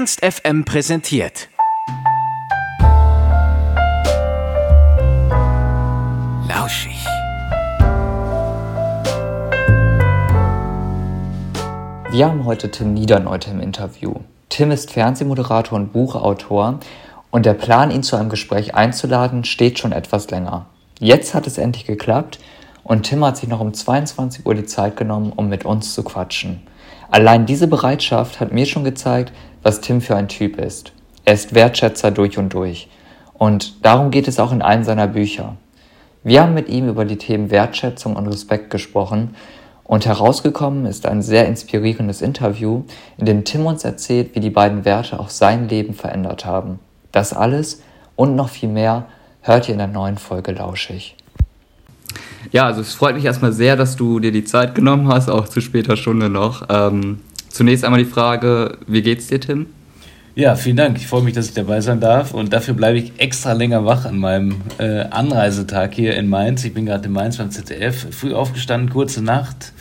Ernst FM präsentiert. Lauschig. Wir haben heute Tim Niederneute im Interview. Tim ist Fernsehmoderator und Buchautor und der Plan, ihn zu einem Gespräch einzuladen, steht schon etwas länger. Jetzt hat es endlich geklappt und Tim hat sich noch um 22 Uhr die Zeit genommen, um mit uns zu quatschen. Allein diese Bereitschaft hat mir schon gezeigt, was Tim für ein Typ ist. Er ist Wertschätzer durch und durch. Und darum geht es auch in einem seiner Bücher. Wir haben mit ihm über die Themen Wertschätzung und Respekt gesprochen und herausgekommen ist ein sehr inspirierendes Interview, in dem Tim uns erzählt, wie die beiden Werte auch sein Leben verändert haben. Das alles und noch viel mehr hört ihr in der neuen Folge Lauschig. Ja, also es freut mich erstmal sehr, dass du dir die Zeit genommen hast, auch zu später Stunde noch. Ähm, zunächst einmal die Frage, wie geht's dir, Tim? Ja, vielen Dank. Ich freue mich, dass ich dabei sein darf und dafür bleibe ich extra länger wach an meinem äh, Anreisetag hier in Mainz. Ich bin gerade in Mainz beim ZDF, früh aufgestanden, kurze Nacht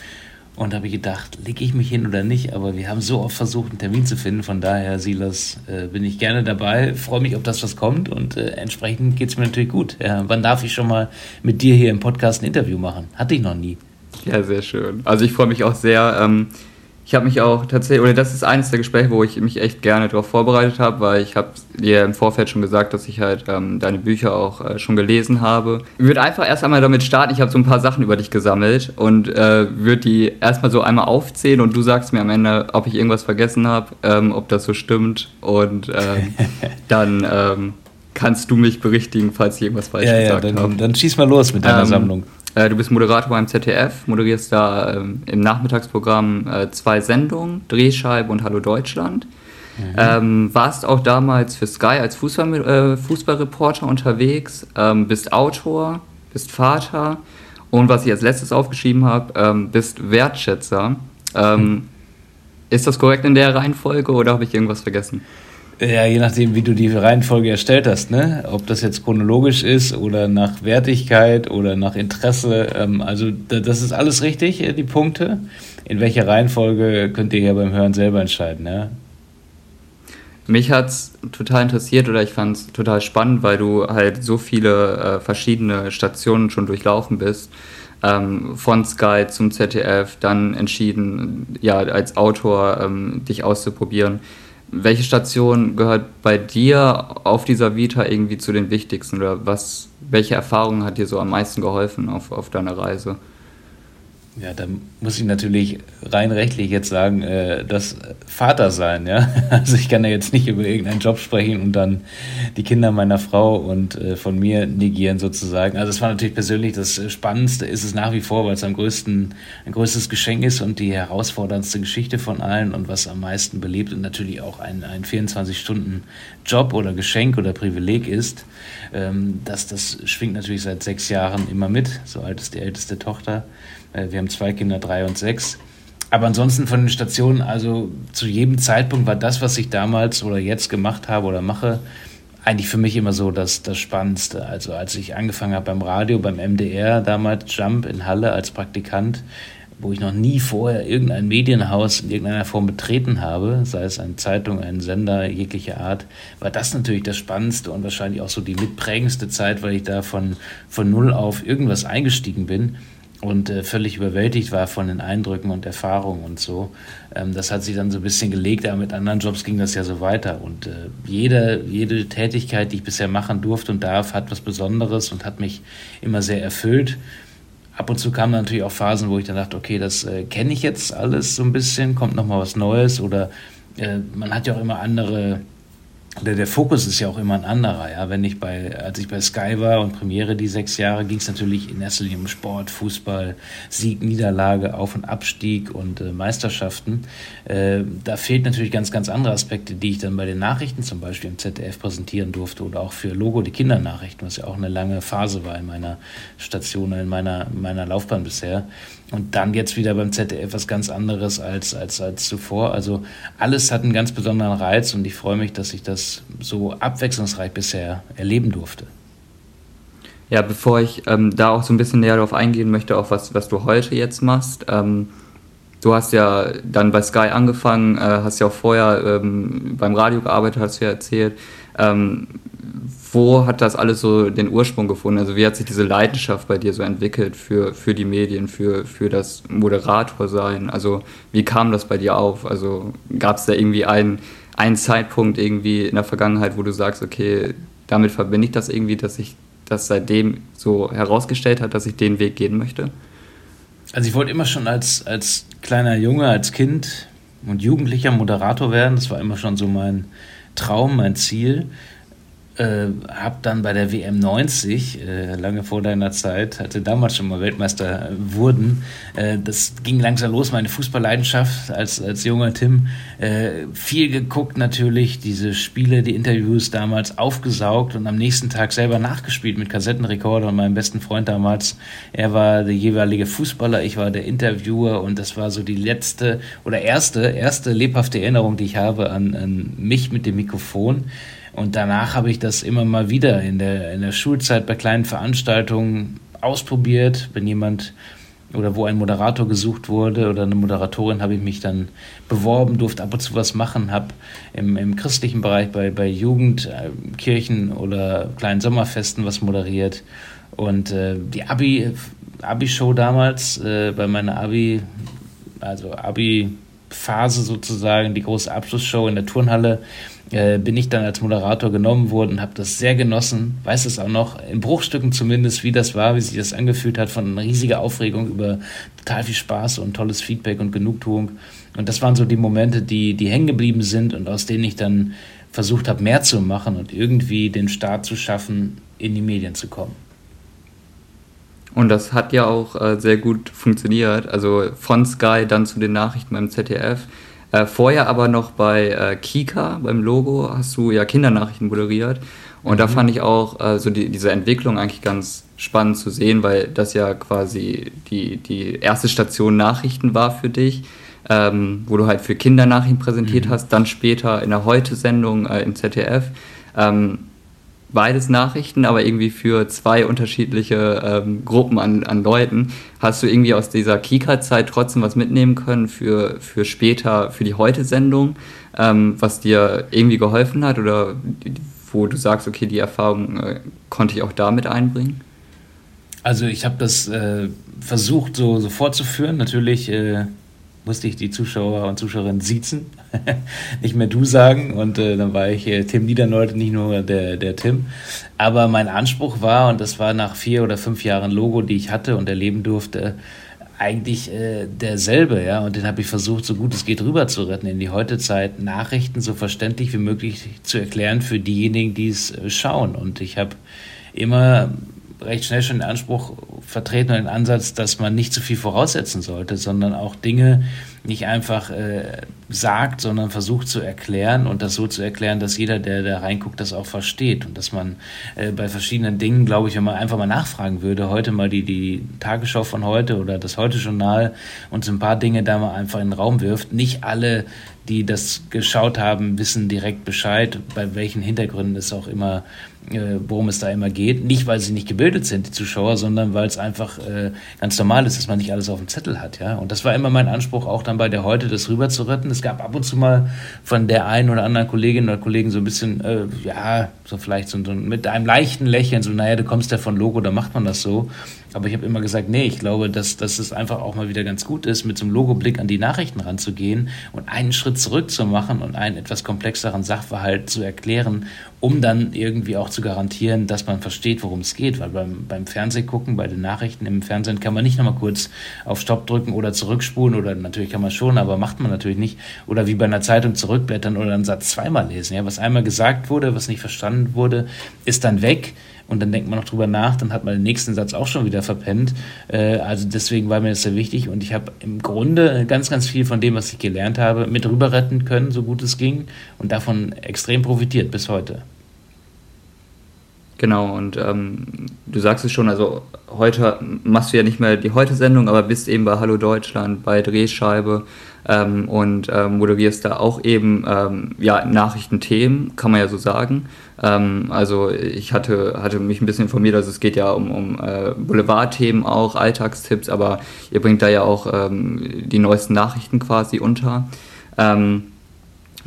und habe gedacht, lege ich mich hin oder nicht, aber wir haben so oft versucht, einen Termin zu finden, von daher, Silas, äh, bin ich gerne dabei, freue mich, ob das was kommt und äh, entsprechend geht es mir natürlich gut. Ja, wann darf ich schon mal mit dir hier im Podcast ein Interview machen? Hatte ich noch nie. Ja, sehr schön. Also ich freue mich auch sehr. Ähm ich habe mich auch tatsächlich, oder das ist eines der Gespräche, wo ich mich echt gerne darauf vorbereitet habe, weil ich habe dir im Vorfeld schon gesagt, dass ich halt ähm, deine Bücher auch äh, schon gelesen habe. Ich würde einfach erst einmal damit starten, ich habe so ein paar Sachen über dich gesammelt und äh, würde die erstmal so einmal aufzählen und du sagst mir am Ende, ob ich irgendwas vergessen habe, ähm, ob das so stimmt und ähm, dann kannst du mich berichtigen, falls ich irgendwas falsch ja, gesagt ja, habe. Dann schieß mal los mit deiner ähm, Sammlung. Äh, du bist Moderator beim ZDF, moderierst da ähm, im Nachmittagsprogramm äh, zwei Sendungen, Drehscheibe und Hallo Deutschland. Mhm. Ähm, warst auch damals für Sky als Fußball, äh, Fußballreporter unterwegs, ähm, bist Autor, bist Vater und was ich als letztes aufgeschrieben habe, ähm, bist Wertschätzer. Mhm. Ist das korrekt in der Reihenfolge oder habe ich irgendwas vergessen? Ja, je nachdem, wie du die Reihenfolge erstellt hast, ne? Ob das jetzt chronologisch ist oder nach Wertigkeit oder nach Interesse. Ähm, also das ist alles richtig, äh, die Punkte. In welcher Reihenfolge könnt ihr ja beim Hören selber entscheiden, ja? Mich hat es total interessiert oder ich fand es total spannend, weil du halt so viele äh, verschiedene Stationen schon durchlaufen bist. Ähm, von Sky zum ZDF, dann entschieden, ja, als Autor ähm, dich auszuprobieren welche Station gehört bei dir auf dieser Vita irgendwie zu den wichtigsten oder was, welche Erfahrung hat dir so am meisten geholfen auf, auf deiner Reise? Ja, da muss ich natürlich rein rechtlich jetzt sagen, äh, das Vater sein, ja. Also ich kann ja jetzt nicht über irgendeinen Job sprechen und dann die Kinder meiner Frau und äh, von mir negieren sozusagen. Also es war natürlich persönlich das Spannendste, ist es nach wie vor, weil es am größten, ein größtes Geschenk ist und die herausforderndste Geschichte von allen und was am meisten belebt und natürlich auch ein, ein 24-Stunden-Job oder Geschenk oder Privileg ist. Ähm, das, das schwingt natürlich seit sechs Jahren immer mit. So alt ist die älteste Tochter. Äh, wir haben zwei Kinder, drei und sechs. Aber ansonsten von den Stationen, also zu jedem Zeitpunkt war das, was ich damals oder jetzt gemacht habe oder mache, eigentlich für mich immer so das, das Spannendste. Also als ich angefangen habe beim Radio, beim MDR, damals Jump in Halle als Praktikant, wo ich noch nie vorher irgendein Medienhaus in irgendeiner Form betreten habe, sei es eine Zeitung, ein Sender jeglicher Art, war das natürlich das Spannendste und wahrscheinlich auch so die mitprägendste Zeit, weil ich da von, von null auf irgendwas eingestiegen bin und äh, völlig überwältigt war von den Eindrücken und Erfahrungen und so. Ähm, das hat sich dann so ein bisschen gelegt, aber mit anderen Jobs ging das ja so weiter. Und äh, jede, jede Tätigkeit, die ich bisher machen durfte und darf, hat was Besonderes und hat mich immer sehr erfüllt. Ab und zu kamen natürlich auch Phasen, wo ich dann dachte, okay, das äh, kenne ich jetzt alles so ein bisschen, kommt nochmal was Neues oder äh, man hat ja auch immer andere der, der Fokus ist ja auch immer ein anderer. Ja? Wenn ich bei, als ich bei Sky war und Premiere die sechs Jahre, ging es natürlich in erster Linie um Sport, Fußball, Sieg, Niederlage, Auf- und Abstieg und äh, Meisterschaften. Äh, da fehlt natürlich ganz, ganz andere Aspekte, die ich dann bei den Nachrichten zum Beispiel im ZDF präsentieren durfte oder auch für Logo die Kindernachrichten, was ja auch eine lange Phase war in meiner Station, in meiner, in meiner Laufbahn bisher. Und dann jetzt wieder beim ZDF was ganz anderes als, als, als zuvor. Also alles hat einen ganz besonderen Reiz und ich freue mich, dass ich das so abwechslungsreich bisher erleben durfte. Ja, bevor ich ähm, da auch so ein bisschen näher darauf eingehen möchte, auch was, was du heute jetzt machst, ähm, du hast ja dann bei Sky angefangen, äh, hast ja auch vorher ähm, beim Radio gearbeitet, hast du ja erzählt. Ähm, wo hat das alles so den Ursprung gefunden? Also wie hat sich diese Leidenschaft bei dir so entwickelt für, für die Medien, für, für das Moderator sein? Also wie kam das bei dir auf? Also gab es da irgendwie einen, einen Zeitpunkt irgendwie in der Vergangenheit, wo du sagst, okay, damit verbinde ich das irgendwie, dass ich das seitdem so herausgestellt hat, dass ich den Weg gehen möchte? Also ich wollte immer schon als, als kleiner Junge, als Kind und Jugendlicher Moderator werden. Das war immer schon so mein Traum, mein Ziel äh, habe dann bei der WM 90, äh, lange vor deiner Zeit, hatte damals schon mal Weltmeister wurden. Äh, das ging langsam los, meine Fußballleidenschaft als, als junger Tim. Äh, viel geguckt natürlich, diese Spiele, die Interviews damals aufgesaugt und am nächsten Tag selber nachgespielt mit Kassettenrekorder und meinem besten Freund damals. Er war der jeweilige Fußballer, ich war der Interviewer und das war so die letzte oder erste, erste lebhafte Erinnerung, die ich habe an, an mich mit dem Mikrofon. Und danach habe ich das immer mal wieder in der, in der Schulzeit bei kleinen Veranstaltungen ausprobiert. Wenn jemand oder wo ein Moderator gesucht wurde oder eine Moderatorin, habe ich mich dann beworben, durfte ab und zu was machen, habe im, im christlichen Bereich bei, bei Jugendkirchen oder kleinen Sommerfesten was moderiert. Und äh, die Abi, Abi-Show damals, äh, bei meiner Abi, also Abi-Phase sozusagen, die große Abschlussshow in der Turnhalle, äh, bin ich dann als Moderator genommen worden und habe das sehr genossen, weiß es auch noch, in Bruchstücken zumindest, wie das war, wie sich das angefühlt hat, von riesiger Aufregung über total viel Spaß und tolles Feedback und Genugtuung. Und das waren so die Momente, die, die hängen geblieben sind und aus denen ich dann versucht habe, mehr zu machen und irgendwie den Start zu schaffen, in die Medien zu kommen. Und das hat ja auch äh, sehr gut funktioniert. Also von Sky dann zu den Nachrichten beim ZDF äh, vorher aber noch bei äh, Kika, beim Logo, hast du ja Kindernachrichten moderiert. Und mhm. da fand ich auch äh, so die, diese Entwicklung eigentlich ganz spannend zu sehen, weil das ja quasi die, die erste Station Nachrichten war für dich, ähm, wo du halt für Kindernachrichten präsentiert mhm. hast, dann später in der Heute-Sendung äh, im ZDF. Ähm, beides Nachrichten, aber irgendwie für zwei unterschiedliche ähm, Gruppen an, an Leuten. Hast du irgendwie aus dieser Kika-Zeit trotzdem was mitnehmen können für, für später, für die Heute-Sendung, ähm, was dir irgendwie geholfen hat oder wo du sagst, okay, die Erfahrung äh, konnte ich auch damit einbringen? Also ich habe das äh, versucht so, so fortzuführen. Natürlich äh, musste ich die Zuschauer und Zuschauerinnen siezen, nicht mehr du sagen. Und äh, dann war ich äh, Tim Niedernold, nicht nur der, der Tim. Aber mein Anspruch war, und das war nach vier oder fünf Jahren Logo, die ich hatte und erleben durfte, eigentlich äh, derselbe, ja. Und den habe ich versucht, so gut es geht, rüber zu retten in die Heutezeit, Nachrichten so verständlich wie möglich zu erklären für diejenigen, die es äh, schauen. Und ich habe immer recht schnell schon den Anspruch vertreten und den Ansatz, dass man nicht zu viel voraussetzen sollte, sondern auch Dinge nicht einfach äh, sagt, sondern versucht zu erklären und das so zu erklären, dass jeder, der da reinguckt, das auch versteht. Und dass man äh, bei verschiedenen Dingen, glaube ich, wenn man einfach mal nachfragen würde, heute mal die, die Tagesschau von heute oder das Heute-Journal und so ein paar Dinge da mal einfach in den Raum wirft, nicht alle die das geschaut haben, wissen direkt Bescheid, bei welchen Hintergründen es auch immer worum es da immer geht. Nicht, weil sie nicht gebildet sind, die Zuschauer, sondern weil es einfach äh, ganz normal ist, dass man nicht alles auf dem Zettel hat. Ja? Und das war immer mein Anspruch, auch dann bei der Heute das rüber zu retten. Es gab ab und zu mal von der einen oder anderen Kollegin oder Kollegen so ein bisschen, äh, ja, so vielleicht so, so mit einem leichten Lächeln, so, naja, du kommst ja von Logo, da macht man das so. Aber ich habe immer gesagt, nee, ich glaube, dass, dass es einfach auch mal wieder ganz gut ist, mit so einem Logoblick an die Nachrichten ranzugehen und einen Schritt zurück zu machen und einen etwas komplexeren Sachverhalt zu erklären, um dann irgendwie auch zu garantieren, dass man versteht, worum es geht. Weil beim, beim Fernsehgucken, bei den Nachrichten im Fernsehen kann man nicht nochmal kurz auf Stopp drücken oder zurückspulen oder natürlich kann man schon, aber macht man natürlich nicht. Oder wie bei einer Zeitung zurückblättern oder einen Satz zweimal lesen. Ja, was einmal gesagt wurde, was nicht verstanden wurde, ist dann weg und dann denkt man noch drüber nach, dann hat man den nächsten Satz auch schon wieder verpennt. Äh, also deswegen war mir das sehr wichtig und ich habe im Grunde ganz, ganz viel von dem, was ich gelernt habe, mit rüber retten können, so gut es ging und davon extrem profitiert bis heute. Genau, und ähm, du sagst es schon, also heute machst du ja nicht mehr die Heute-Sendung, aber bist eben bei Hallo Deutschland, bei Drehscheibe. ähm, und äh, moderierst da auch eben ähm, ja, Nachrichtenthemen, kann man ja so sagen. Ähm, also ich hatte, hatte mich ein bisschen informiert, also es geht ja um, um äh, Boulevardthemen auch, Alltagstipps, aber ihr bringt da ja auch ähm, die neuesten Nachrichten quasi unter. Ähm,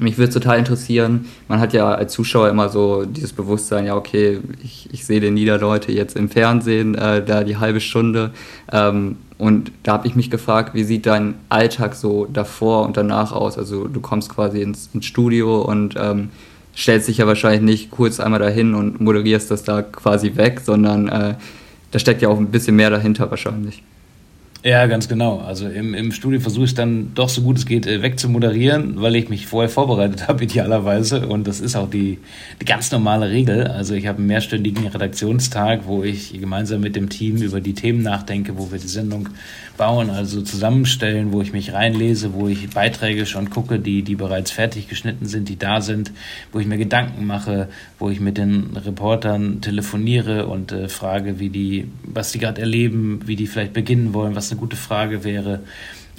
mich würde total interessieren, man hat ja als Zuschauer immer so dieses Bewusstsein, ja okay, ich, ich sehe den Niederleute jetzt im Fernsehen, äh, da die halbe Stunde. Ähm, und da habe ich mich gefragt, wie sieht dein Alltag so davor und danach aus? Also du kommst quasi ins, ins Studio und ähm, stellst dich ja wahrscheinlich nicht kurz einmal dahin und moderierst das da quasi weg, sondern äh, da steckt ja auch ein bisschen mehr dahinter wahrscheinlich. Ja, ganz genau. Also im, im Studio versuche ich dann doch so gut es geht äh, wegzumoderieren, weil ich mich vorher vorbereitet habe, idealerweise. Und das ist auch die, die ganz normale Regel. Also ich habe einen mehrstündigen Redaktionstag, wo ich gemeinsam mit dem Team über die Themen nachdenke, wo wir die Sendung bauen, also zusammenstellen, wo ich mich reinlese, wo ich Beiträge schon gucke, die, die bereits fertig geschnitten sind, die da sind, wo ich mir Gedanken mache, wo ich mit den Reportern telefoniere und äh, frage, wie die, was die gerade erleben, wie die vielleicht beginnen wollen, was eine gute Frage wäre.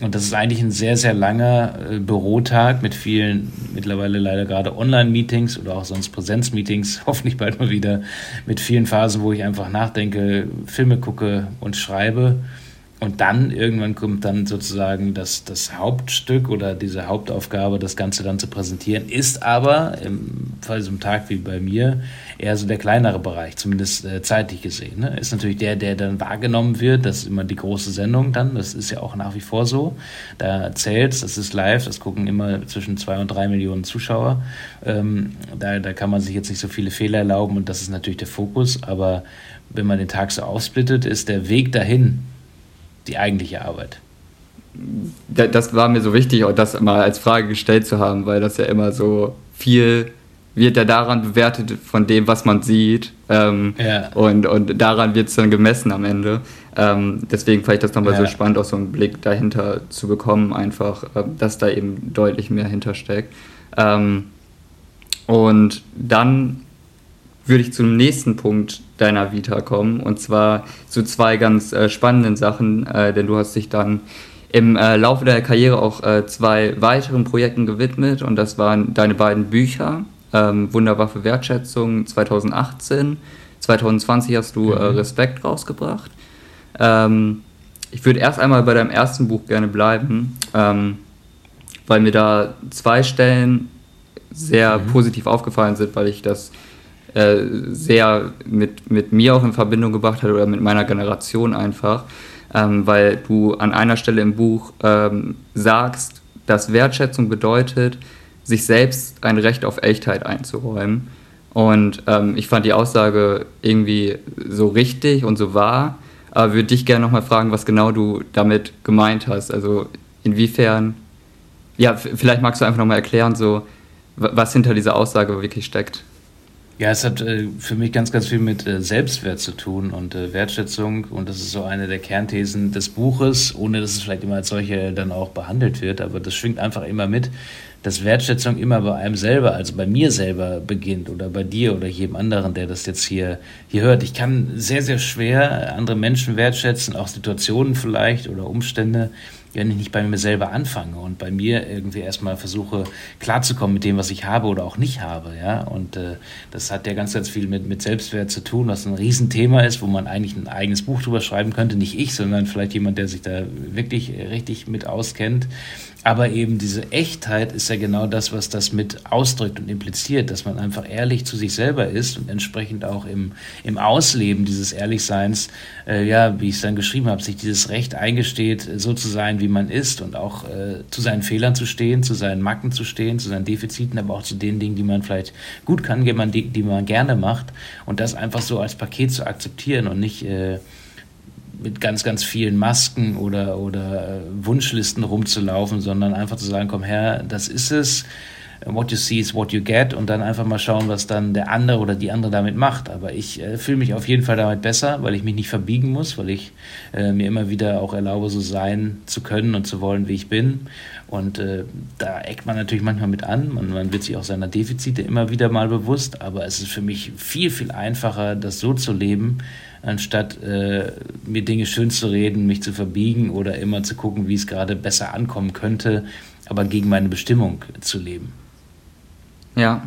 Und das ist eigentlich ein sehr, sehr langer äh, Bürotag mit vielen, mittlerweile leider gerade Online-Meetings oder auch sonst Präsenz-Meetings, hoffentlich bald mal wieder, mit vielen Phasen, wo ich einfach nachdenke, Filme gucke und schreibe. Und dann irgendwann kommt dann sozusagen das, das Hauptstück oder diese Hauptaufgabe, das Ganze dann zu präsentieren, ist aber im Fall so einem Tag wie bei mir eher so der kleinere Bereich, zumindest äh, zeitlich gesehen. Ne? Ist natürlich der, der dann wahrgenommen wird, das ist immer die große Sendung dann, das ist ja auch nach wie vor so. Da zählt das ist live, das gucken immer zwischen zwei und drei Millionen Zuschauer. Ähm, da, da kann man sich jetzt nicht so viele Fehler erlauben und das ist natürlich der Fokus, aber wenn man den Tag so aufsplittet, ist der Weg dahin, die eigentliche Arbeit? Das war mir so wichtig, auch das mal als Frage gestellt zu haben, weil das ja immer so viel wird ja daran bewertet von dem, was man sieht. Ähm, ja. und, und daran wird es dann gemessen am Ende. Ähm, deswegen fand ich das nochmal ja. so spannend, auch so einen Blick dahinter zu bekommen, einfach, äh, dass da eben deutlich mehr hintersteckt. Ähm, und dann würde ich zum nächsten Punkt deiner Vita kommen und zwar zu zwei ganz äh, spannenden Sachen, äh, denn du hast dich dann im äh, Laufe der Karriere auch äh, zwei weiteren Projekten gewidmet und das waren deine beiden Bücher, ähm, Wunderwaffe Wertschätzung 2018, 2020 hast du äh, mhm. Respekt rausgebracht. Ähm, ich würde erst einmal bei deinem ersten Buch gerne bleiben, ähm, weil mir da zwei Stellen sehr mhm. positiv aufgefallen sind, weil ich das äh, sehr mit, mit mir auch in Verbindung gebracht hat oder mit meiner Generation einfach, ähm, weil du an einer Stelle im Buch ähm, sagst, dass Wertschätzung bedeutet, sich selbst ein Recht auf Echtheit einzuräumen. Und ähm, ich fand die Aussage irgendwie so richtig und so wahr, aber würde dich gerne nochmal fragen, was genau du damit gemeint hast. Also inwiefern, ja, vielleicht magst du einfach nochmal erklären, so, was hinter dieser Aussage wirklich steckt. Ja, es hat äh, für mich ganz, ganz viel mit äh, Selbstwert zu tun und äh, Wertschätzung. Und das ist so eine der Kernthesen des Buches, ohne dass es vielleicht immer als solche dann auch behandelt wird. Aber das schwingt einfach immer mit, dass Wertschätzung immer bei einem selber, also bei mir selber beginnt oder bei dir oder jedem anderen, der das jetzt hier, hier hört. Ich kann sehr, sehr schwer andere Menschen wertschätzen, auch Situationen vielleicht oder Umstände wenn ich nicht bei mir selber anfange und bei mir irgendwie erstmal versuche klarzukommen mit dem, was ich habe oder auch nicht habe, ja. Und äh, das hat ja ganz, ganz viel mit, mit Selbstwert zu tun, was ein Riesenthema ist, wo man eigentlich ein eigenes Buch drüber schreiben könnte. Nicht ich, sondern vielleicht jemand, der sich da wirklich richtig mit auskennt. Aber eben diese Echtheit ist ja genau das, was das mit ausdrückt und impliziert, dass man einfach ehrlich zu sich selber ist und entsprechend auch im, im Ausleben dieses Ehrlichseins, äh, ja, wie ich es dann geschrieben habe, sich dieses Recht eingesteht, so zu sein, wie man ist und auch äh, zu seinen Fehlern zu stehen, zu seinen Macken zu stehen, zu seinen Defiziten, aber auch zu den Dingen, die man vielleicht gut kann, die man, die, die man gerne macht. Und das einfach so als Paket zu akzeptieren und nicht äh, mit ganz, ganz vielen Masken oder, oder äh, Wunschlisten rumzulaufen, sondern einfach zu sagen, komm her, das ist es. what you see is what you get und dann einfach mal schauen, was dann der andere oder die andere damit macht. Aber ich äh, fühle mich auf jeden Fall damit besser, weil ich mich nicht verbiegen muss, weil ich äh, mir immer wieder auch erlaube, so sein zu können und zu wollen, wie ich bin. Und äh, da eckt man natürlich manchmal mit an. Man, man, wird sich auch seiner Defizite immer wieder mal bewusst. Aber es ist für mich viel, viel einfacher, das so zu leben, anstatt äh, mir Dinge schön zu reden, mich zu verbiegen oder immer zu gucken, wie es gerade besser ankommen könnte, aber gegen meine Bestimmung zu leben. Ja,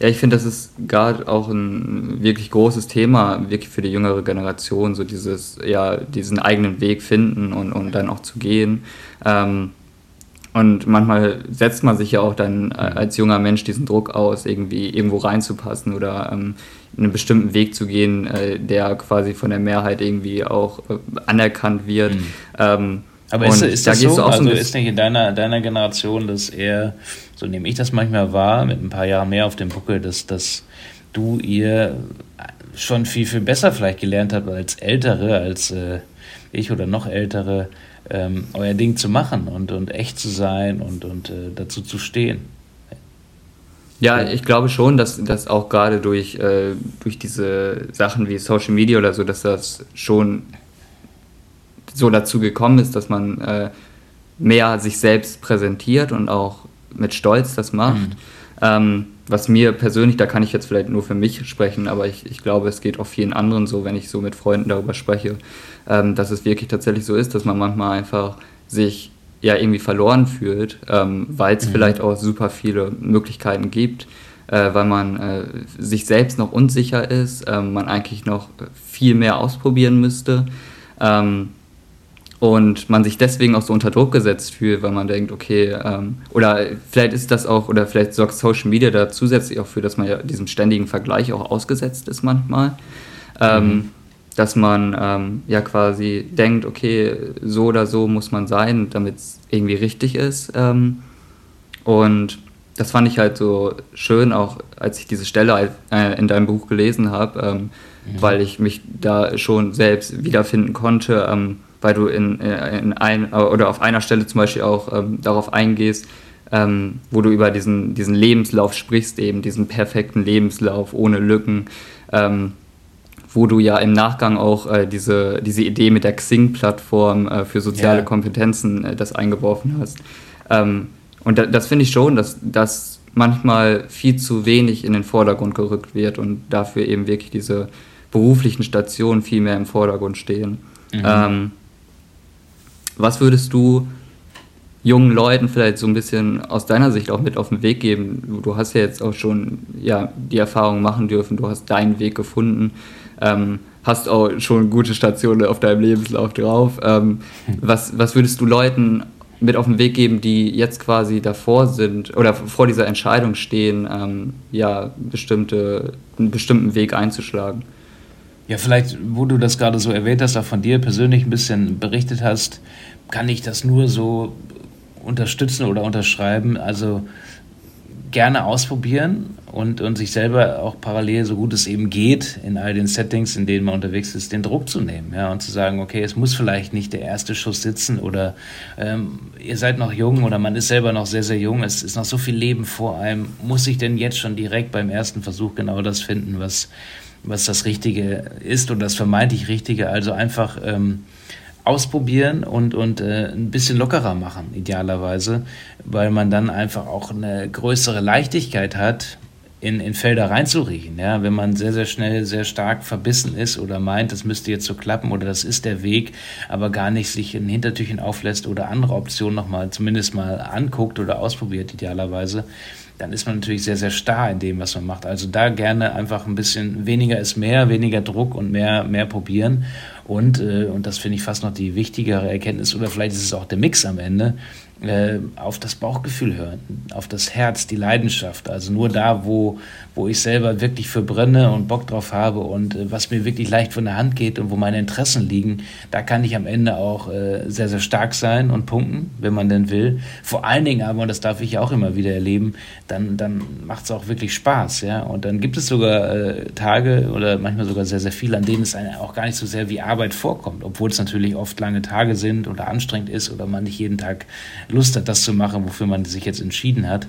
ja, ich finde, das ist gerade auch ein wirklich großes Thema, wirklich für die jüngere Generation, so dieses, ja, diesen eigenen Weg finden und, und dann auch zu gehen. Ähm, und manchmal setzt man sich ja auch dann äh, als junger Mensch diesen Druck aus, irgendwie irgendwo reinzupassen oder ähm, einen bestimmten Weg zu gehen, äh, der quasi von der Mehrheit irgendwie auch äh, anerkannt wird. Mhm. Ähm, aber ist, ist das da so? also so ist nicht in deiner, deiner Generation das eher, so nehme ich das manchmal wahr, mit ein paar Jahren mehr auf dem Buckel, dass, dass du ihr schon viel, viel besser vielleicht gelernt habt als Ältere, als äh, ich oder noch Ältere, ähm, euer Ding zu machen und, und echt zu sein und, und äh, dazu zu stehen. Ja, ich glaube schon, dass, dass auch gerade durch, äh, durch diese Sachen wie Social Media oder so, dass das schon so dazu gekommen ist, dass man äh, mehr sich selbst präsentiert und auch mit Stolz das macht. Mhm. Ähm, was mir persönlich, da kann ich jetzt vielleicht nur für mich sprechen, aber ich, ich glaube, es geht auch vielen anderen so, wenn ich so mit Freunden darüber spreche, ähm, dass es wirklich tatsächlich so ist, dass man manchmal einfach sich ja irgendwie verloren fühlt, ähm, weil es mhm. vielleicht auch super viele Möglichkeiten gibt, äh, weil man äh, sich selbst noch unsicher ist, äh, man eigentlich noch viel mehr ausprobieren müsste. Ähm, und man sich deswegen auch so unter Druck gesetzt fühlt, weil man denkt, okay, ähm, oder vielleicht ist das auch, oder vielleicht sorgt Social Media da zusätzlich auch für, dass man ja diesem ständigen Vergleich auch ausgesetzt ist manchmal. Ähm, mhm. Dass man ähm, ja quasi denkt, okay, so oder so muss man sein, damit es irgendwie richtig ist. Ähm, und das fand ich halt so schön, auch als ich diese Stelle äh, in deinem Buch gelesen habe, mhm. weil ich mich da schon selbst wiederfinden konnte ähm, weil du in, äh, in ein, oder auf einer Stelle zum Beispiel auch ähm, darauf eingehst, ähm, wo du über diesen, diesen Lebenslauf sprichst, eben diesen perfekten Lebenslauf ohne Lücken, ähm, wo du ja im Nachgang auch äh, diese, diese Idee mit der Xing-Plattform äh, für soziale ja. Kompetenzen äh, das eingeworfen hast. Ähm, und da, das finde ich schon, dass das manchmal viel zu wenig in den Vordergrund gerückt wird und dafür eben wirklich diese beruflichen Stationen viel mehr im Vordergrund stehen. Mhm. Was würdest du jungen Leuten vielleicht so ein bisschen aus deiner Sicht auch mit auf den Weg geben? Du hast ja jetzt auch schon ja, die Erfahrung machen dürfen, du hast deinen Weg gefunden, ähm, hast auch schon gute Stationen auf deinem Lebenslauf drauf. Ähm, was, was würdest du Leuten mit auf den Weg geben, die jetzt quasi davor sind oder vor dieser Entscheidung stehen, ähm, ja, bestimmte, einen bestimmten Weg einzuschlagen? Ja, vielleicht, wo du das gerade so erwähnt hast, auch von dir persönlich ein bisschen berichtet hast, kann ich das nur so unterstützen oder unterschreiben. Also gerne ausprobieren und, und sich selber auch parallel, so gut es eben geht, in all den Settings, in denen man unterwegs ist, den Druck zu nehmen. Ja, und zu sagen, okay, es muss vielleicht nicht der erste Schuss sitzen oder ähm, ihr seid noch jung oder man ist selber noch sehr, sehr jung, es ist noch so viel Leben vor einem. Muss ich denn jetzt schon direkt beim ersten Versuch genau das finden, was, was das Richtige ist oder das vermeintlich Richtige? Also einfach. Ähm, ausprobieren und, und äh, ein bisschen lockerer machen, idealerweise, weil man dann einfach auch eine größere Leichtigkeit hat, in, in Felder reinzuriechen. Ja? Wenn man sehr, sehr schnell, sehr stark verbissen ist oder meint, das müsste jetzt so klappen oder das ist der Weg, aber gar nicht sich ein Hintertürchen auflässt oder andere Optionen nochmal zumindest mal anguckt oder ausprobiert, idealerweise, dann ist man natürlich sehr, sehr starr in dem, was man macht. Also da gerne einfach ein bisschen weniger ist mehr, weniger Druck und mehr, mehr probieren. Und, äh, und das finde ich fast noch die wichtigere Erkenntnis, oder vielleicht ist es auch der Mix am Ende, äh, auf das Bauchgefühl hören, auf das Herz, die Leidenschaft. Also nur da, wo, wo ich selber wirklich für brenne und Bock drauf habe und äh, was mir wirklich leicht von der Hand geht und wo meine Interessen liegen, da kann ich am Ende auch äh, sehr, sehr stark sein und punkten, wenn man denn will. Vor allen Dingen aber, und das darf ich auch immer wieder erleben, dann, dann macht es auch wirklich Spaß. Ja? Und dann gibt es sogar äh, Tage oder manchmal sogar sehr, sehr viele, an denen es einem auch gar nicht so sehr wie Arbeit vorkommt, obwohl es natürlich oft lange Tage sind oder anstrengend ist oder man nicht jeden Tag Lust hat, das zu machen, wofür man sich jetzt entschieden hat.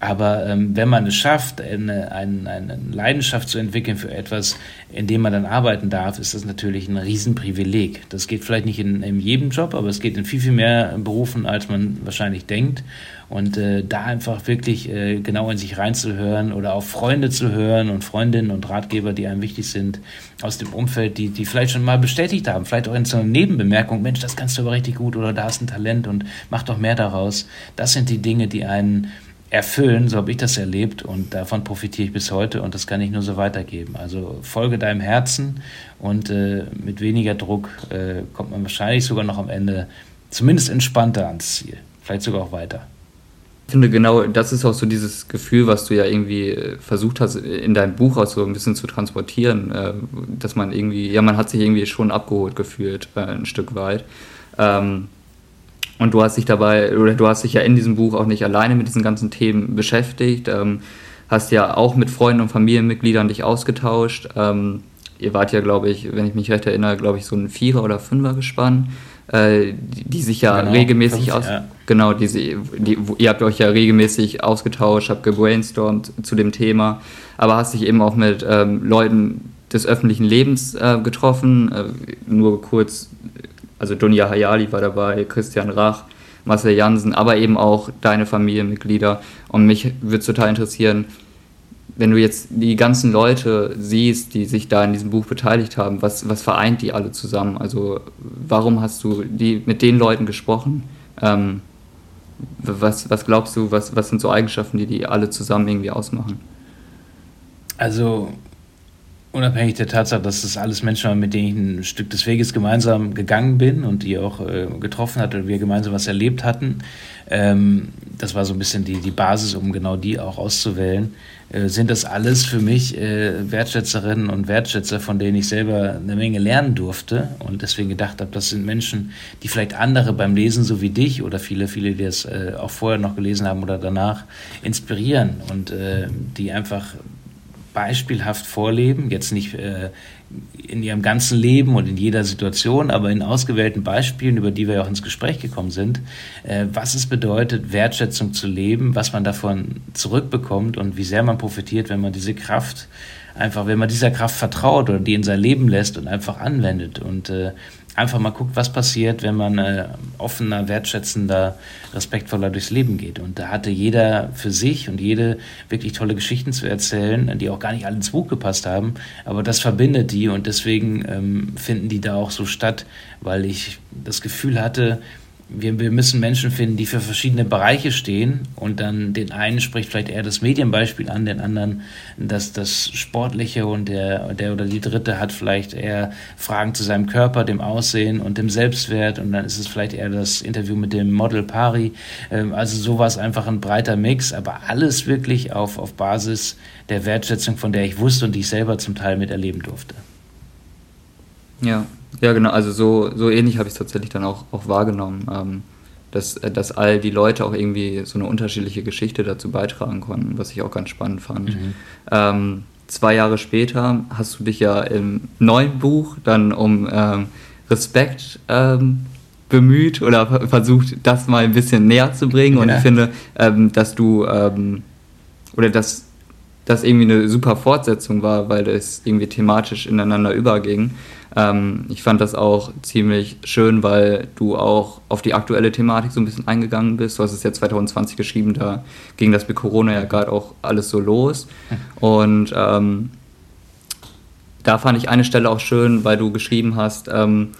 Aber ähm, wenn man es schafft, eine, eine, eine, Leidenschaft zu entwickeln für etwas, in dem man dann arbeiten darf, ist das natürlich ein Riesenprivileg. Das geht vielleicht nicht in, in jedem Job, aber es geht in viel, viel mehr Berufen, als man wahrscheinlich denkt. Und äh, da einfach wirklich äh, genau in sich reinzuhören oder auf Freunde zu hören und Freundinnen und Ratgeber, die einem wichtig sind, aus dem Umfeld, die, die vielleicht schon mal bestätigt haben, vielleicht auch in so einer Nebenbemerkung, Mensch, das kannst du aber richtig gut oder da hast ein Talent und mach doch mehr daraus. Das sind die Dinge, die einen erfüllen, so habe ich das erlebt und davon profitiere ich bis heute und das kann ich nur so weitergeben. Also folge deinem Herzen und äh, mit weniger Druck äh, kommt man wahrscheinlich sogar noch am Ende zumindest entspannter ans Ziel, vielleicht sogar auch weiter. Ich finde genau, das ist auch so dieses Gefühl, was du ja irgendwie äh, versucht hast, in deinem Buch auch so ein bisschen zu transportieren, äh, dass man irgendwie, ja, man hat sich irgendwie schon abgeholt gefühlt, äh, ein Stück weit. Ähm, und du hast dich dabei, oder du hast dich ja in diesem Buch auch nicht alleine mit diesen ganzen Themen beschäftigt, ähm, hast ja auch mit Freunden und Familienmitgliedern dich ausgetauscht. Ähm, ihr wart ja, glaube ich, wenn ich mich recht erinnere, glaube ich, so ein Vierer- oder Fünfer gespannt äh, die, die, sich ja genau, regelmäßig aus ja. genau diese die, ihr habt euch ja regelmäßig ausgetauscht, habt gebrainstormt zu dem Thema, aber hast dich eben auch mit ähm, Leuten des öffentlichen Lebens äh, getroffen, äh, nur kurz, also Dunja Hayali war dabei, Christian Rach, Marcel Jansen, aber eben auch deine Familienmitglieder und mich würde total interessieren, wenn du jetzt die ganzen Leute siehst, die sich da in diesem Buch beteiligt haben, was, was vereint die alle zusammen? Also warum hast du die, mit den Leuten gesprochen? Ähm, was, was glaubst du, was, was sind so Eigenschaften, die die alle zusammen irgendwie ausmachen? Also unabhängig der Tatsache, dass das alles Menschen waren, mit denen ich ein Stück des Weges gemeinsam gegangen bin und die auch äh, getroffen hatte und wir gemeinsam was erlebt hatten, ähm, das war so ein bisschen die, die Basis, um genau die auch auszuwählen. Äh, sind das alles für mich äh, Wertschätzerinnen und Wertschätzer, von denen ich selber eine Menge lernen durfte und deswegen gedacht habe, das sind Menschen, die vielleicht andere beim Lesen so wie dich oder viele, viele, die es äh, auch vorher noch gelesen haben oder danach inspirieren und äh, die einfach beispielhaft vorleben, jetzt nicht äh, in ihrem ganzen Leben und in jeder Situation, aber in ausgewählten Beispielen, über die wir auch ins Gespräch gekommen sind, äh, was es bedeutet, Wertschätzung zu leben, was man davon zurückbekommt und wie sehr man profitiert, wenn man diese Kraft einfach, wenn man dieser Kraft vertraut oder die in sein Leben lässt und einfach anwendet. Und äh, einfach mal guckt, was passiert, wenn man äh, offener, wertschätzender, respektvoller durchs Leben geht. Und da hatte jeder für sich und jede wirklich tolle Geschichten zu erzählen, die auch gar nicht alle ins Buch gepasst haben. Aber das verbindet die und deswegen ähm, finden die da auch so statt, weil ich das Gefühl hatte, wir, wir müssen Menschen finden, die für verschiedene Bereiche stehen und dann den einen spricht vielleicht eher das Medienbeispiel an, den anderen das, das Sportliche und der, der oder die dritte hat vielleicht eher Fragen zu seinem Körper, dem Aussehen und dem Selbstwert und dann ist es vielleicht eher das Interview mit dem Model Pari. Ähm, also sowas einfach ein breiter Mix, aber alles wirklich auf, auf Basis der Wertschätzung, von der ich wusste und die ich selber zum Teil miterleben durfte. Ja, ja, genau, also so, so ähnlich habe ich es tatsächlich dann auch, auch wahrgenommen, ähm, dass, äh, dass all die Leute auch irgendwie so eine unterschiedliche Geschichte dazu beitragen konnten, was ich auch ganz spannend fand. Mhm. Ähm, zwei Jahre später hast du dich ja im neuen Buch dann um ähm, Respekt ähm, bemüht oder versucht, das mal ein bisschen näher zu bringen. Ja. Und ich finde, ähm, dass du ähm, oder dass das irgendwie eine super Fortsetzung war, weil es irgendwie thematisch ineinander überging. Ähm, ich fand das auch ziemlich schön, weil du auch auf die aktuelle Thematik so ein bisschen eingegangen bist. Du hast es ja 2020 geschrieben, da ging das mit Corona ja gerade auch alles so los. Und ähm, da fand ich eine Stelle auch schön, weil du geschrieben hast, ähm,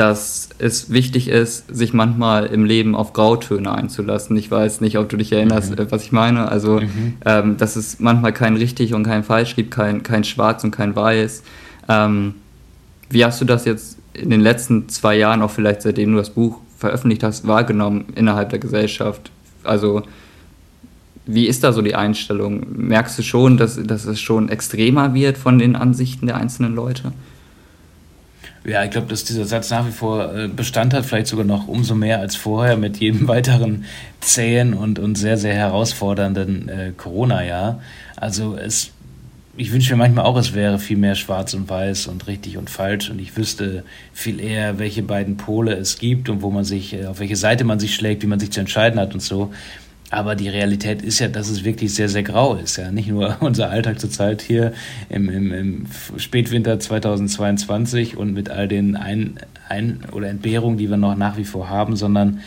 dass es wichtig ist, sich manchmal im Leben auf Grautöne einzulassen. Ich weiß nicht, ob du dich erinnerst, mhm. was ich meine. Also, mhm. ähm, dass es manchmal kein richtig und kein falsch gibt, kein, kein schwarz und kein weiß. Ähm, wie hast du das jetzt in den letzten zwei Jahren, auch vielleicht seitdem du das Buch veröffentlicht hast, wahrgenommen innerhalb der Gesellschaft? Also wie ist da so die Einstellung? Merkst du schon, dass, dass es schon extremer wird von den Ansichten der einzelnen Leute? Ja, ich glaube, dass dieser Satz nach wie vor äh, Bestand hat, vielleicht sogar noch umso mehr als vorher mit jedem weiteren zähen und, und sehr, sehr herausfordernden äh, Corona-Jahr. Also es ich wünsche mir manchmal auch, es wäre viel mehr schwarz und weiß und richtig und falsch und ich wüsste viel eher, welche beiden Pole es gibt und wo man sich, äh, auf welche Seite man sich schlägt, wie man sich zu entscheiden hat und so. Aber die Realität ist ja, dass es wirklich sehr, sehr grau ist. Ja, nicht nur unser Alltag zurzeit hier im, im, im Spätwinter 2022 und mit all den Ein-, Ein oder Entbehrungen, die wir noch nach wie vor haben, sondern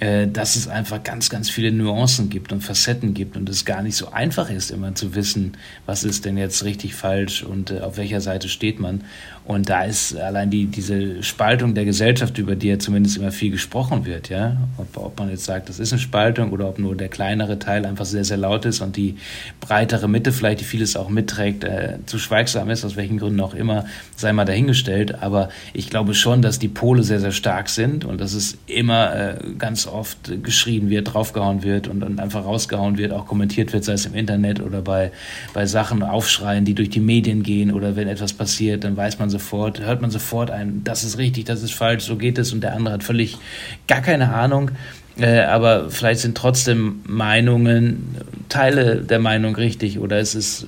äh, dass es einfach ganz, ganz viele Nuancen gibt und Facetten gibt und es gar nicht so einfach ist, immer zu wissen, was ist denn jetzt richtig falsch und äh, auf welcher Seite steht man. Und da ist allein die, diese Spaltung der Gesellschaft, über die ja zumindest immer viel gesprochen wird, ja. Ob, ob man jetzt sagt, das ist eine Spaltung oder ob nur der kleinere Teil einfach sehr, sehr laut ist und die breitere Mitte vielleicht, die vieles auch mitträgt, äh, zu schweigsam ist, aus welchen Gründen auch immer, sei mal dahingestellt. Aber ich glaube schon, dass die Pole sehr, sehr stark sind und dass es immer äh, ganz oft geschrien wird, draufgehauen wird und, und einfach rausgehauen wird, auch kommentiert wird, sei es im Internet oder bei, bei Sachen, Aufschreien, die durch die Medien gehen oder wenn etwas passiert, dann weiß man so, sofort, hört man sofort ein, das ist richtig, das ist falsch, so geht es und der andere hat völlig gar keine Ahnung. Äh, aber vielleicht sind trotzdem Meinungen, Teile der Meinung richtig oder es ist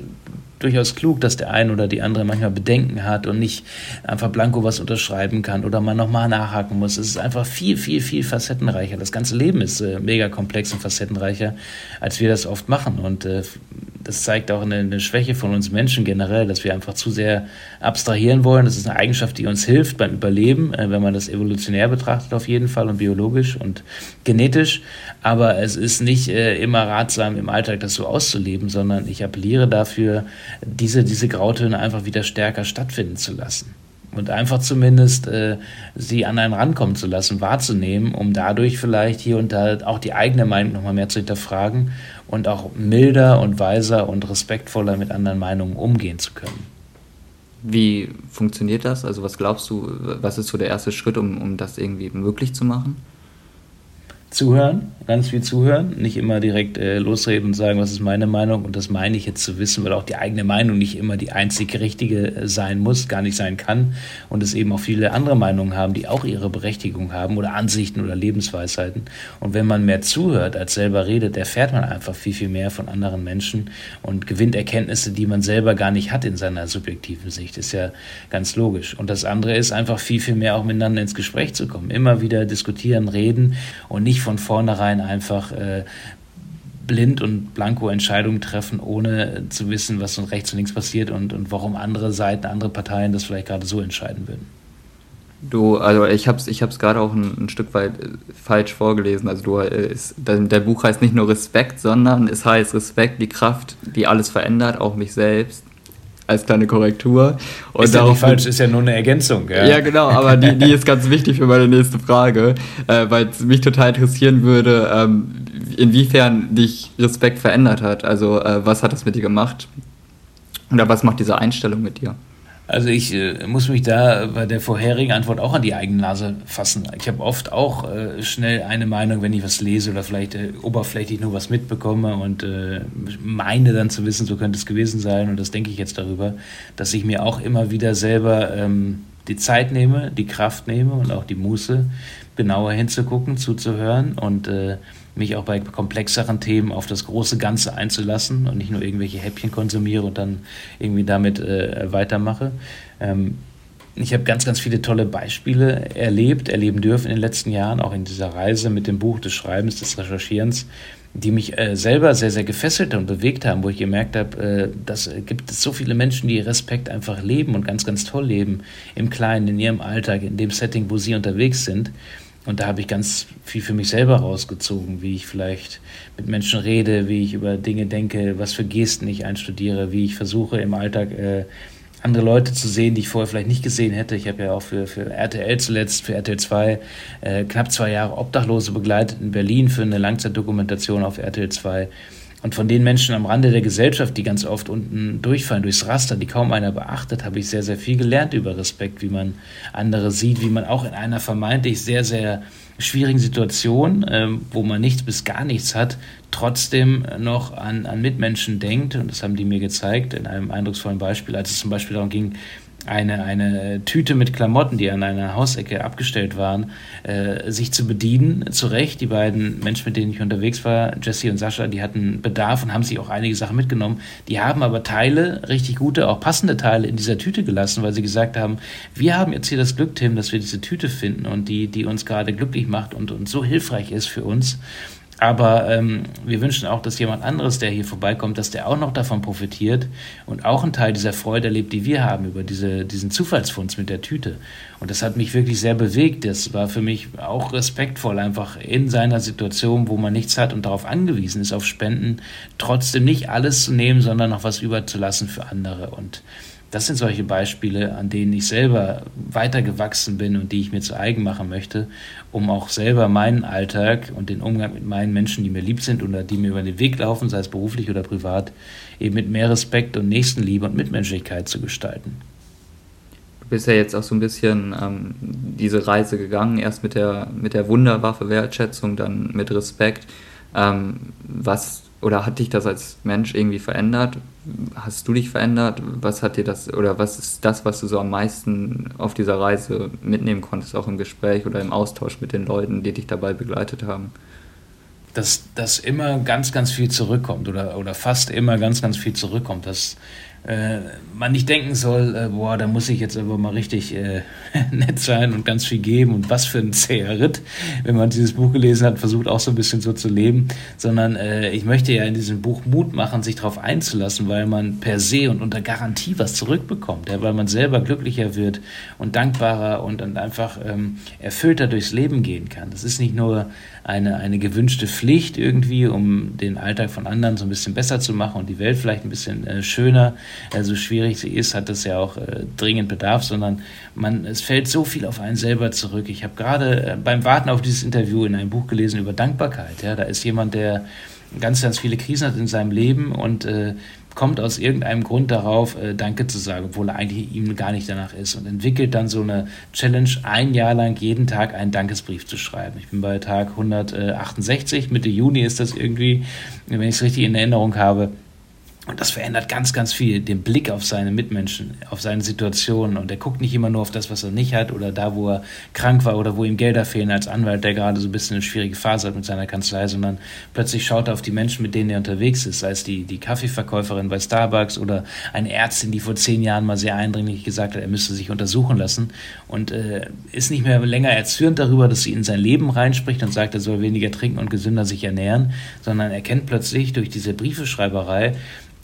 durchaus klug, dass der eine oder die andere manchmal Bedenken hat und nicht einfach blanko was unterschreiben kann oder man nochmal nachhaken muss. Es ist einfach viel, viel, viel facettenreicher. Das ganze Leben ist äh, mega komplex und facettenreicher, als wir das oft machen. Und äh, das zeigt auch eine, eine, Schwäche von uns Menschen generell, dass wir einfach zu sehr abstrahieren wollen. Das ist eine Eigenschaft, die uns hilft beim Überleben, äh, wenn man das evolutionär betrachtet auf jeden Fall und biologisch und genetisch. Aber es ist nicht äh, immer ratsam im Alltag das so auszuleben, sondern ich appelliere dafür, diese, diese Grautöne einfach wieder stärker stattfinden zu lassen und einfach zumindest äh, sie an einen rankommen zu lassen, wahrzunehmen, um dadurch vielleicht hier und da auch die eigene Meinung nochmal mehr zu hinterfragen und auch milder und weiser und respektvoller mit anderen Meinungen umgehen zu können. Wie funktioniert das? Also was glaubst du, was ist so der erste Schritt, um, um das irgendwie möglich zu machen? Zuhören, ganz viel zuhören, nicht immer direkt äh, losreden und sagen, was ist meine Meinung. Und das meine ich jetzt zu wissen, weil auch die eigene Meinung nicht immer die einzig richtige äh, sein muss, gar nicht sein kann. Und es eben auch viele andere Meinungen haben, die auch ihre Berechtigung haben oder Ansichten oder Lebensweisheiten. Und wenn man mehr zuhört als selber redet, erfährt man einfach viel, viel mehr von anderen Menschen und gewinnt Erkenntnisse, die man selber gar nicht hat in seiner subjektiven Sicht, ist ja ganz logisch. Und das andere ist einfach viel, viel mehr auch miteinander ins Gespräch zu kommen, immer wieder diskutieren, reden und nicht von vornherein einfach äh, blind und blanko Entscheidungen treffen, ohne zu wissen, was so rechts und links passiert und, und warum andere Seiten, andere Parteien das vielleicht gerade so entscheiden würden. Du, also ich habe es ich hab's gerade auch ein, ein, Stück weit äh, falsch vorgelesen. Also du, äh, ist, der Buch heißt nicht nur Respekt, sondern es heißt Respekt, die Kraft, die alles verändert, auch mich selbst als kleine Korrektur. Und ist ja nicht falsch, ist ja nur eine Ergänzung. Ja, ja genau, aber die, die ist ganz wichtig für meine nächste Frage, äh, weil es mich total interessieren würde, ähm, inwiefern dich Respekt verändert hat. Also äh, was hat das mit dir gemacht? Oder was macht diese Einstellung mit dir? Also ich äh, muss mich da bei der vorherigen Antwort auch an die eigene Nase fassen. Ich habe oft auch äh, schnell eine Meinung, wenn ich was lese oder vielleicht äh, oberflächlich nur was mitbekomme und äh, meine dann zu wissen, so könnte es gewesen sein. Und das denke ich jetzt darüber, dass ich mir auch immer wieder selber ähm, die Zeit nehme, die Kraft nehme und auch die Muße, genauer hinzugucken, zuzuhören und äh, mich auch bei komplexeren Themen auf das große Ganze einzulassen und nicht nur irgendwelche Häppchen konsumiere und dann irgendwie damit äh, weitermache. Ähm, ich habe ganz, ganz viele tolle Beispiele erlebt, erleben dürfen in den letzten Jahren, auch in dieser Reise mit dem Buch des Schreibens, des Recherchierens, die mich äh, selber sehr, sehr gefesselt und bewegt haben, wo ich gemerkt habe, äh, dass äh, gibt es so viele Menschen, die Respekt einfach leben und ganz, ganz toll leben, im Kleinen, in ihrem Alltag, in dem Setting, wo sie unterwegs sind. Und da habe ich ganz viel für mich selber rausgezogen, wie ich vielleicht mit Menschen rede, wie ich über Dinge denke, was für Gesten ich einstudiere, wie ich versuche im Alltag äh, andere Leute zu sehen, die ich vorher vielleicht nicht gesehen hätte. Ich habe ja auch für, für RTL zuletzt, für RTL 2, äh, knapp zwei Jahre Obdachlose begleitet in Berlin für eine Langzeitdokumentation auf RTL 2. Und von den Menschen am Rande der Gesellschaft, die ganz oft unten durchfallen, durchs Raster, die kaum einer beachtet, habe ich sehr, sehr viel gelernt über Respekt, wie man andere sieht, wie man auch in einer vermeintlich sehr, sehr schwierigen Situation, äh, wo man nichts bis gar nichts hat, trotzdem noch an, an Mitmenschen denkt. Und das haben die mir gezeigt in einem eindrucksvollen Beispiel, als es zum Beispiel darum ging, eine, eine Tüte mit Klamotten, die an einer Hausecke abgestellt waren, äh, sich zu bedienen. Zu Recht, die beiden Menschen, mit denen ich unterwegs war, Jesse und Sascha, die hatten Bedarf und haben sich auch einige Sachen mitgenommen. Die haben aber Teile, richtig gute, auch passende Teile in dieser Tüte gelassen, weil sie gesagt haben, wir haben jetzt hier das Glück, Tim, dass wir diese Tüte finden und die, die uns gerade glücklich macht und, und so hilfreich ist für uns. Aber ähm, wir wünschen auch, dass jemand anderes, der hier vorbeikommt, dass der auch noch davon profitiert und auch einen Teil dieser Freude erlebt, die wir haben über diese, diesen Zufallsfund mit der Tüte. Und das hat mich wirklich sehr bewegt. Das war für mich auch respektvoll, einfach in seiner Situation, wo man nichts hat und darauf angewiesen ist, auf Spenden, trotzdem nicht alles zu nehmen, sondern noch was überzulassen für andere. Und das sind solche Beispiele, an denen ich selber weitergewachsen bin und die ich mir zu eigen machen möchte, um auch selber meinen Alltag und den Umgang mit meinen Menschen, die mir lieb sind oder die mir über den Weg laufen, sei es beruflich oder privat, eben mit mehr Respekt und Nächstenliebe und Mitmenschlichkeit zu gestalten. Du bist ja jetzt auch so ein bisschen ähm, diese Reise gegangen, erst mit der, mit der Wunderwaffe Wertschätzung, dann mit Respekt. Ähm, was oder hat dich das als Mensch irgendwie verändert? Hast du dich verändert? Was hat dir das oder was ist das, was du so am meisten auf dieser Reise mitnehmen konntest, auch im Gespräch oder im Austausch mit den Leuten, die dich dabei begleitet haben? Dass, dass immer ganz, ganz viel zurückkommt oder, oder fast immer ganz, ganz viel zurückkommt. Dass äh, man nicht denken soll, äh, boah, da muss ich jetzt aber mal richtig äh, nett sein und ganz viel geben und was für ein zäher Ritt, wenn man dieses Buch gelesen hat, versucht auch so ein bisschen so zu leben, sondern äh, ich möchte ja in diesem Buch Mut machen, sich darauf einzulassen, weil man per se und unter Garantie was zurückbekommt, ja, weil man selber glücklicher wird und dankbarer und, und einfach ähm, erfüllter durchs Leben gehen kann. Das ist nicht nur eine, eine gewünschte Pflicht irgendwie, um den Alltag von anderen so ein bisschen besser zu machen und die Welt vielleicht ein bisschen äh, schöner, äh, so schwierig sie ist, hat das ja auch äh, dringend Bedarf, sondern man, es fällt so viel auf einen selber zurück. Ich habe gerade äh, beim Warten auf dieses Interview in einem Buch gelesen über Dankbarkeit. Ja, da ist jemand, der ganz, ganz viele Krisen hat in seinem Leben und äh, kommt aus irgendeinem Grund darauf, äh, Danke zu sagen, obwohl er eigentlich ihm gar nicht danach ist und entwickelt dann so eine Challenge, ein Jahr lang jeden Tag einen Dankesbrief zu schreiben. Ich bin bei Tag 168, Mitte Juni ist das irgendwie, wenn ich es richtig in Erinnerung habe. Und das verändert ganz, ganz viel, den Blick auf seine Mitmenschen, auf seine Situation. Und er guckt nicht immer nur auf das, was er nicht hat oder da, wo er krank war oder wo ihm Gelder fehlen als Anwalt, der gerade so ein bisschen eine schwierige Phase hat mit seiner Kanzlei, sondern plötzlich schaut er auf die Menschen, mit denen er unterwegs ist, sei es die, die Kaffeeverkäuferin bei Starbucks oder eine Ärztin, die vor zehn Jahren mal sehr eindringlich gesagt hat, er müsste sich untersuchen lassen und äh, ist nicht mehr länger erzürnt darüber, dass sie in sein Leben reinspricht und sagt, er soll weniger trinken und gesünder sich ernähren, sondern er kennt plötzlich durch diese Briefeschreiberei,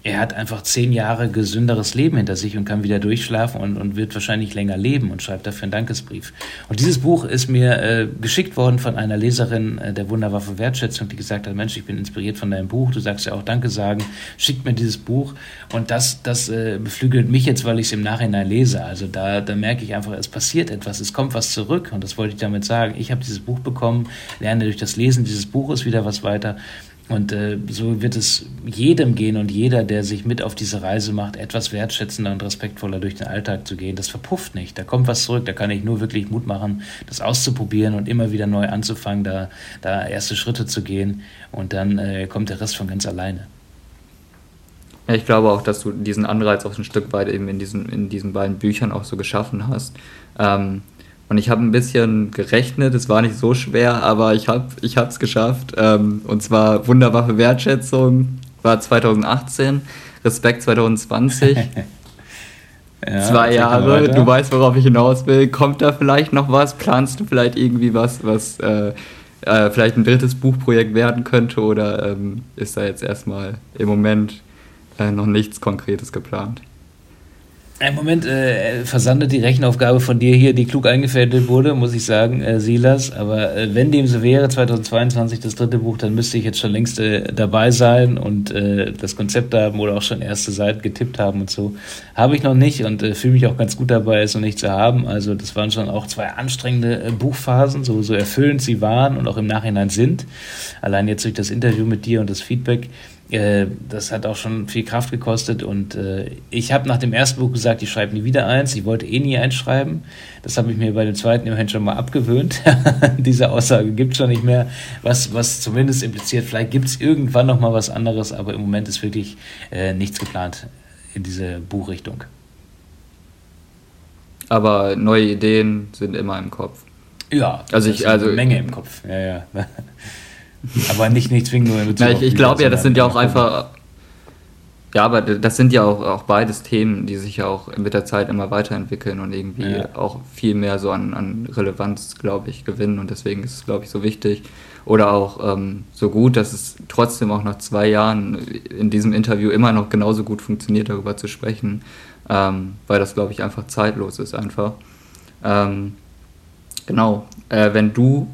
er hat einfach zehn Jahre gesünderes Leben hinter sich und kann wieder durchschlafen und, und wird wahrscheinlich länger leben und schreibt dafür einen Dankesbrief. Und dieses Buch ist mir äh, geschickt worden von einer Leserin äh, der Wunderwaffe Wertschätzung, die gesagt hat, Mensch, ich bin inspiriert von deinem Buch, du sagst ja auch Danke sagen, schickt mir dieses Buch. Und das, das äh, beflügelt mich jetzt, weil ich es im Nachhinein lese. Also da, da merke ich einfach, es passiert etwas, es kommt was zurück. Und das wollte ich damit sagen. Ich habe dieses Buch bekommen, lerne durch das Lesen dieses Buches wieder was weiter. Und äh, so wird es jedem gehen und jeder, der sich mit auf diese Reise macht, etwas wertschätzender und respektvoller durch den Alltag zu gehen. Das verpufft nicht. Da kommt was zurück. Da kann ich nur wirklich Mut machen, das auszuprobieren und immer wieder neu anzufangen, da, da erste Schritte zu gehen. Und dann äh, kommt der Rest von ganz alleine. Ja, ich glaube auch, dass du diesen Anreiz auch ein Stück weit eben in diesen, in diesen beiden Büchern auch so geschaffen hast. Ähm, und ich habe ein bisschen gerechnet, es war nicht so schwer, aber ich habe es ich geschafft. Ähm, und zwar Wunderwaffe Wertschätzung war 2018, Respekt 2020. ja, Zwei Jahre, du weißt, worauf ich hinaus will. Kommt da vielleicht noch was? Planst du vielleicht irgendwie was, was äh, äh, vielleicht ein drittes Buchprojekt werden könnte? Oder ähm, ist da jetzt erstmal im Moment äh, noch nichts Konkretes geplant? Im Moment äh, versandet die Rechenaufgabe von dir hier, die klug eingefädelt wurde, muss ich sagen, äh, Silas. Aber äh, wenn dem so wäre, 2022 das dritte Buch, dann müsste ich jetzt schon längst äh, dabei sein und äh, das Konzept haben oder auch schon erste Seiten getippt haben und so. Habe ich noch nicht und äh, fühle mich auch ganz gut dabei, es noch nicht zu haben. Also das waren schon auch zwei anstrengende äh, Buchphasen, so, so erfüllend sie waren und auch im Nachhinein sind. Allein jetzt durch das Interview mit dir und das Feedback äh, das hat auch schon viel Kraft gekostet und äh, ich habe nach dem ersten Buch gesagt, ich schreibe nie wieder eins. Ich wollte eh nie eins schreiben. Das habe ich mir bei dem zweiten immerhin schon mal abgewöhnt. Diese Aussage gibt es schon nicht mehr, was, was zumindest impliziert, vielleicht gibt es irgendwann noch mal was anderes, aber im Moment ist wirklich äh, nichts geplant in diese Buchrichtung. Aber neue Ideen sind immer im Kopf. Ja, also ich also eine Menge im Kopf. Ja, ja. Aber nicht, nicht zwingend nur in Bezug ja, Ich, ich glaube ja, das sind ja auch einfach. ja, aber das sind ja auch, auch beides Themen, die sich ja auch mit der Zeit immer weiterentwickeln und irgendwie ja. auch viel mehr so an, an Relevanz, glaube ich, gewinnen. Und deswegen ist es, glaube ich, so wichtig oder auch ähm, so gut, dass es trotzdem auch nach zwei Jahren in diesem Interview immer noch genauso gut funktioniert, darüber zu sprechen, ähm, weil das, glaube ich, einfach zeitlos ist einfach. Ähm, genau, äh, wenn du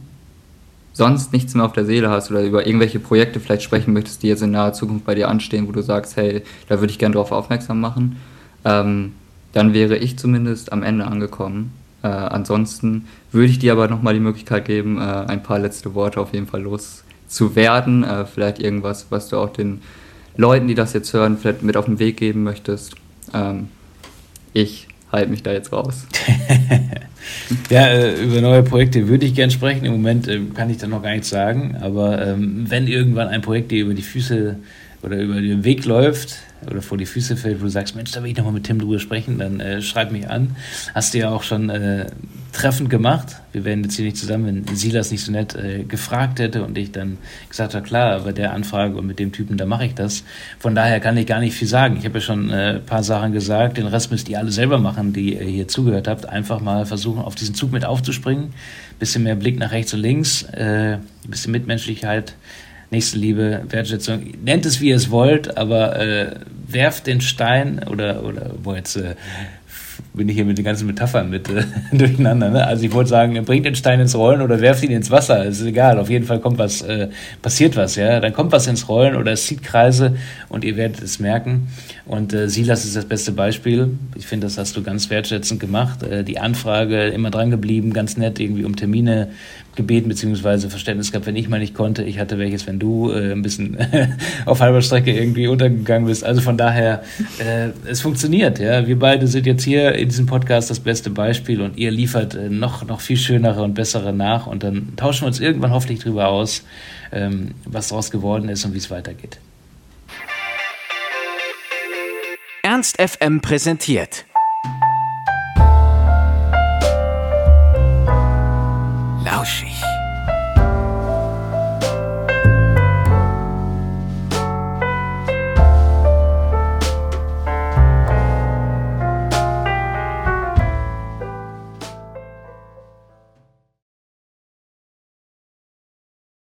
sonst nichts mehr auf der Seele hast oder über irgendwelche Projekte vielleicht sprechen möchtest, die jetzt in naher Zukunft bei dir anstehen, wo du sagst, hey, da würde ich gerne darauf aufmerksam machen, ähm, dann wäre ich zumindest am Ende angekommen. Äh, ansonsten würde ich dir aber nochmal die Möglichkeit geben, äh, ein paar letzte Worte auf jeden Fall loszuwerden. Äh, vielleicht irgendwas, was du auch den Leuten, die das jetzt hören, vielleicht mit auf den Weg geben möchtest. Ähm, ich halte mich da jetzt raus. ja, äh, über neue Projekte würde ich gern sprechen. Im Moment äh, kann ich da noch gar nichts sagen. Aber ähm, wenn irgendwann ein Projekt dir über die Füße oder über den Weg läuft oder vor die Füße fällt, wo du sagst, Mensch, da will ich nochmal mit Tim drüber sprechen, dann äh, schreib mich an. Hast du ja auch schon äh, treffend gemacht. Wir wären jetzt hier nicht zusammen, wenn Silas nicht so nett äh, gefragt hätte und ich dann gesagt habe, klar, bei der Anfrage und mit dem Typen, da mache ich das. Von daher kann ich gar nicht viel sagen. Ich habe ja schon äh, ein paar Sachen gesagt. Den Rest müsst ihr alle selber machen, die ihr hier zugehört habt. Einfach mal versuchen, auf diesen Zug mit aufzuspringen. Bisschen mehr Blick nach rechts und links, äh, bisschen Mitmenschlichkeit Nächstenliebe, Wertschätzung, nennt es wie ihr es wollt, aber äh, werft den Stein oder, oder wo jetzt äh, bin ich hier mit den ganzen Metaphern mit äh, durcheinander. Ne? Also ich wollte sagen, bringt den Stein ins Rollen oder werft ihn ins Wasser. ist egal. Auf jeden Fall kommt was, äh, passiert was, ja. Dann kommt was ins Rollen oder es zieht Kreise und ihr werdet es merken. Und äh, Silas ist das beste Beispiel. Ich finde, das hast du ganz wertschätzend gemacht. Äh, die Anfrage immer dran geblieben, ganz nett irgendwie um Termine gebeten beziehungsweise Verständnis gehabt, wenn ich mal nicht konnte. Ich hatte welches, wenn du äh, ein bisschen auf halber Strecke irgendwie untergegangen bist. Also von daher, äh, es funktioniert. Ja, wir beide sind jetzt hier in diesem Podcast das beste Beispiel und ihr liefert äh, noch noch viel schönere und bessere nach und dann tauschen wir uns irgendwann hoffentlich darüber aus, ähm, was daraus geworden ist und wie es weitergeht. Ernst FM präsentiert